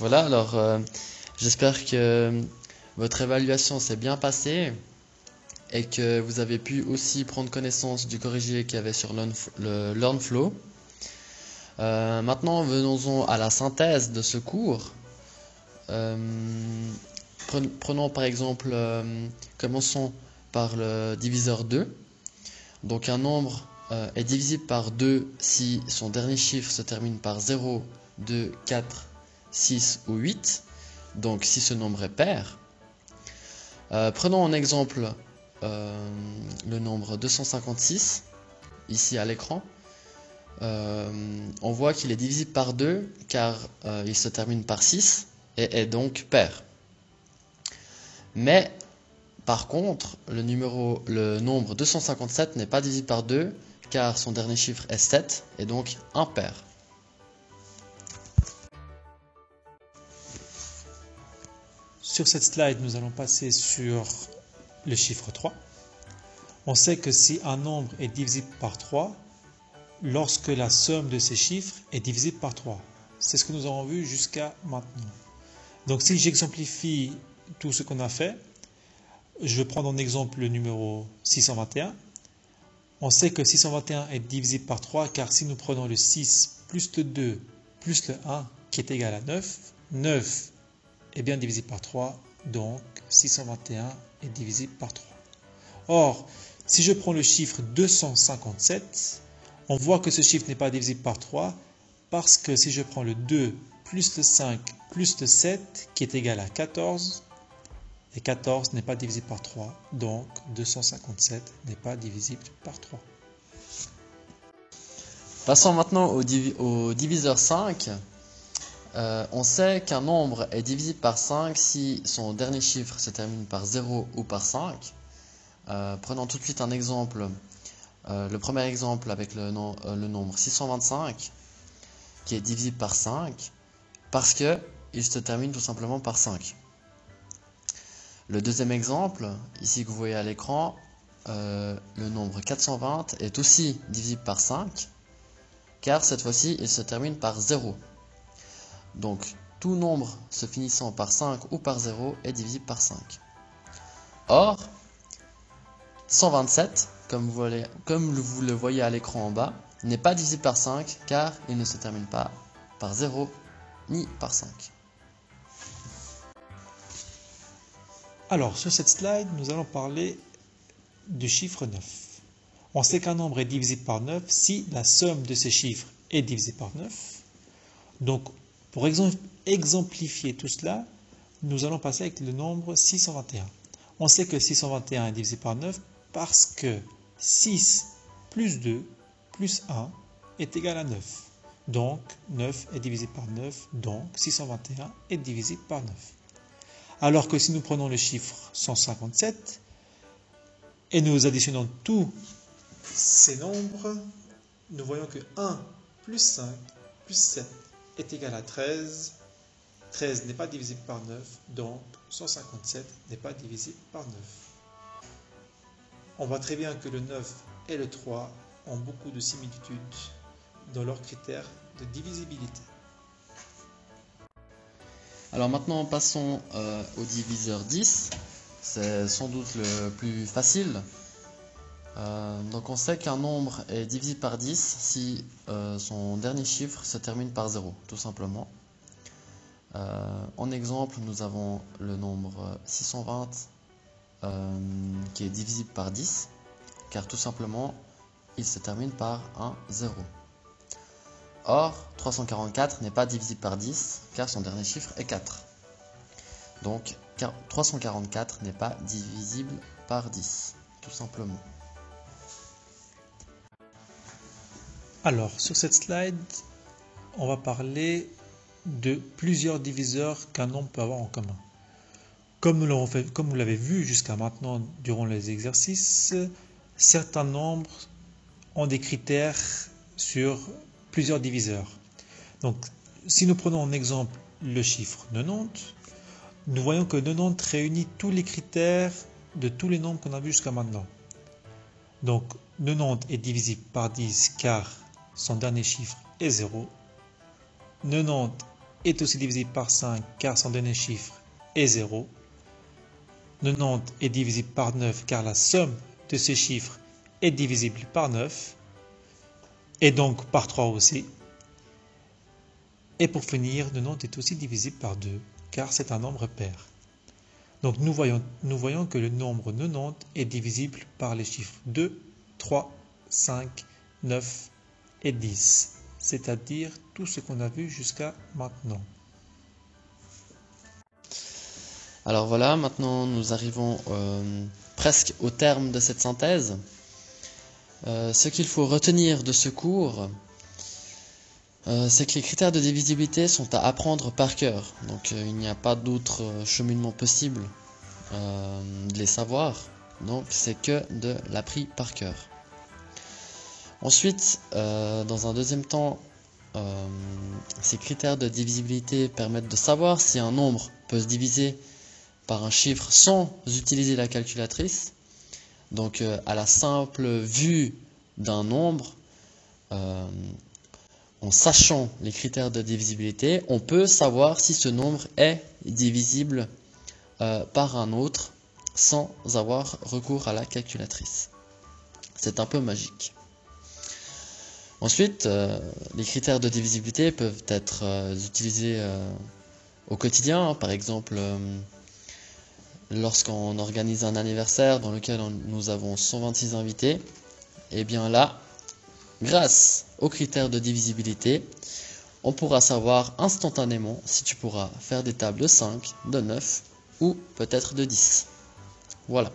Voilà, alors euh, j'espère que votre évaluation s'est bien passée et que vous avez pu aussi prendre connaissance du corrigé qu'il y avait sur le LearnFlow. Euh, maintenant, venons-en à la synthèse de ce cours. Euh, prenons par exemple, commençons par le diviseur 2. Donc un nombre est divisible par 2 si son dernier chiffre se termine par 0, 2, 4, 6 ou 8, donc si ce nombre est pair. Euh, prenons en exemple euh, le nombre 256, ici à l'écran. Euh, on voit qu'il est divisible par 2 car il se termine par 6 et est donc pair. Mais par contre, le, nombre 257 n'est pas divisible par 2 car son dernier chiffre est 7 et donc impair. Sur cette slide, nous allons passer sur le chiffre 3. On sait que si un nombre est divisible par 3, lorsque la somme de ces chiffres est divisible par 3. C'est ce que nous avons vu jusqu'à maintenant. Donc si j'exemplifie tout ce qu'on a fait, je vais prendre en exemple le numéro 621. On sait que 621 est divisible par 3 car si nous prenons le 6 plus le 2 plus le 1 qui est égal à 9, 9 est bien divisible par 3, donc 621 est divisible par 3. Or, si je prends le chiffre 257, on voit que ce chiffre n'est pas divisible par 3 parce que si je prends le 2 plus le 5 plus le 7 qui est égal à 14, et 14 n'est pas divisible par 3, donc 257 n'est pas divisible par 3. Passons maintenant au, au diviseur 5. Euh, on sait qu'un nombre est divisible par 5 si son dernier chiffre se termine par 0 ou par 5. Euh, prenons tout de suite un exemple. Euh, le premier exemple avec le, nombre 625 qui est divisible par 5 parce qu'il se termine tout simplement par 5. Le deuxième exemple, ici que vous voyez à l'écran, le nombre 420 est aussi divisible par 5 car cette fois-ci il se termine par 0. Donc, tout nombre se finissant par 5 ou par 0 est divisible par 5. Or, 127, comme vous, le voyez à l'écran en bas, n'est pas divisible par 5 car il ne se termine pas par 0 ni par 5. Alors, sur cette slide, nous allons parler du chiffre 9. On sait qu'un nombre est divisible par 9 si la somme de ces chiffres est divisée par 9. Donc, pour exemplifier tout cela, nous allons passer avec le nombre 621. On sait que 621 est divisé par 9 parce que 6 plus 2 plus 1 est égal à 9. Donc 9 est divisé par 9, donc 621 est divisible par 9. Alors que si nous prenons le chiffre 157 et nous additionnons tous ces nombres, nous voyons que 1 plus 5 plus 7 est égal à 13. 13 n'est pas divisible par 9, donc 157 n'est pas divisible par 9. On voit très bien que le 9 et le 3 ont beaucoup de similitudes dans leurs critères de divisibilité. Alors maintenant passons euh, au diviseur 10. C'est sans doute le plus facile euh, donc on sait qu'un nombre est divisible par 10 si euh, son dernier chiffre se termine par 0, tout simplement. Euh, en exemple, nous avons le nombre 620 qui est divisible par 10, car tout simplement, il se termine par un 0. Or, 344 n'est pas divisible par 10, car son dernier chiffre est 4. Donc, 344 n'est pas divisible par 10, tout simplement. Alors, sur cette slide, on va parler de plusieurs diviseurs qu'un nombre peut avoir en commun. Comme vous l'avez vu jusqu'à maintenant durant les exercices, certains nombres ont des critères sur plusieurs diviseurs. Donc, si nous prenons en exemple le chiffre 90, nous voyons que 90 réunit tous les critères de tous les nombres qu'on a vus jusqu'à maintenant. Donc, 90 est divisible par 10 car son dernier chiffre est 0. 90 est aussi divisible par 5 car son dernier chiffre est 0. 90 est divisible par 9 car la somme de ces chiffres est divisible par 9 et donc par 3 aussi. Et pour finir, 90 est aussi divisible par 2 car c'est un nombre pair. Donc nous voyons, nous voyons que le nombre 90 est divisible par les chiffres 2, 3, 5, 9 et 10, c'est-à-dire tout ce qu'on a vu jusqu'à maintenant. Alors voilà, maintenant nous arrivons euh, presque au terme de cette synthèse. Euh, ce qu'il faut retenir de ce cours, euh, c'est que les critères de divisibilité sont à apprendre par cœur. Donc il n'y a pas d'autre cheminement possible de les savoir. Donc c'est que de l'appris par cœur. Ensuite, dans un deuxième temps, ces critères de divisibilité permettent de savoir si un nombre peut se diviser par un chiffre sans utiliser la calculatrice. Donc euh, à la simple vue d'un nombre, euh, en sachant les critères de divisibilité, on peut savoir si ce nombre est divisible euh, par un autre sans avoir recours à la calculatrice. C'est un peu magique. Ensuite, les critères de divisibilité peuvent être utilisés au quotidien, par exemple lorsqu'on organise un anniversaire dans lequel nous avons 126 invités, et eh bien là, grâce aux critères de divisibilité, on pourra savoir instantanément si tu pourras faire des tables de 5, de 9 ou peut-être de 10. Voilà.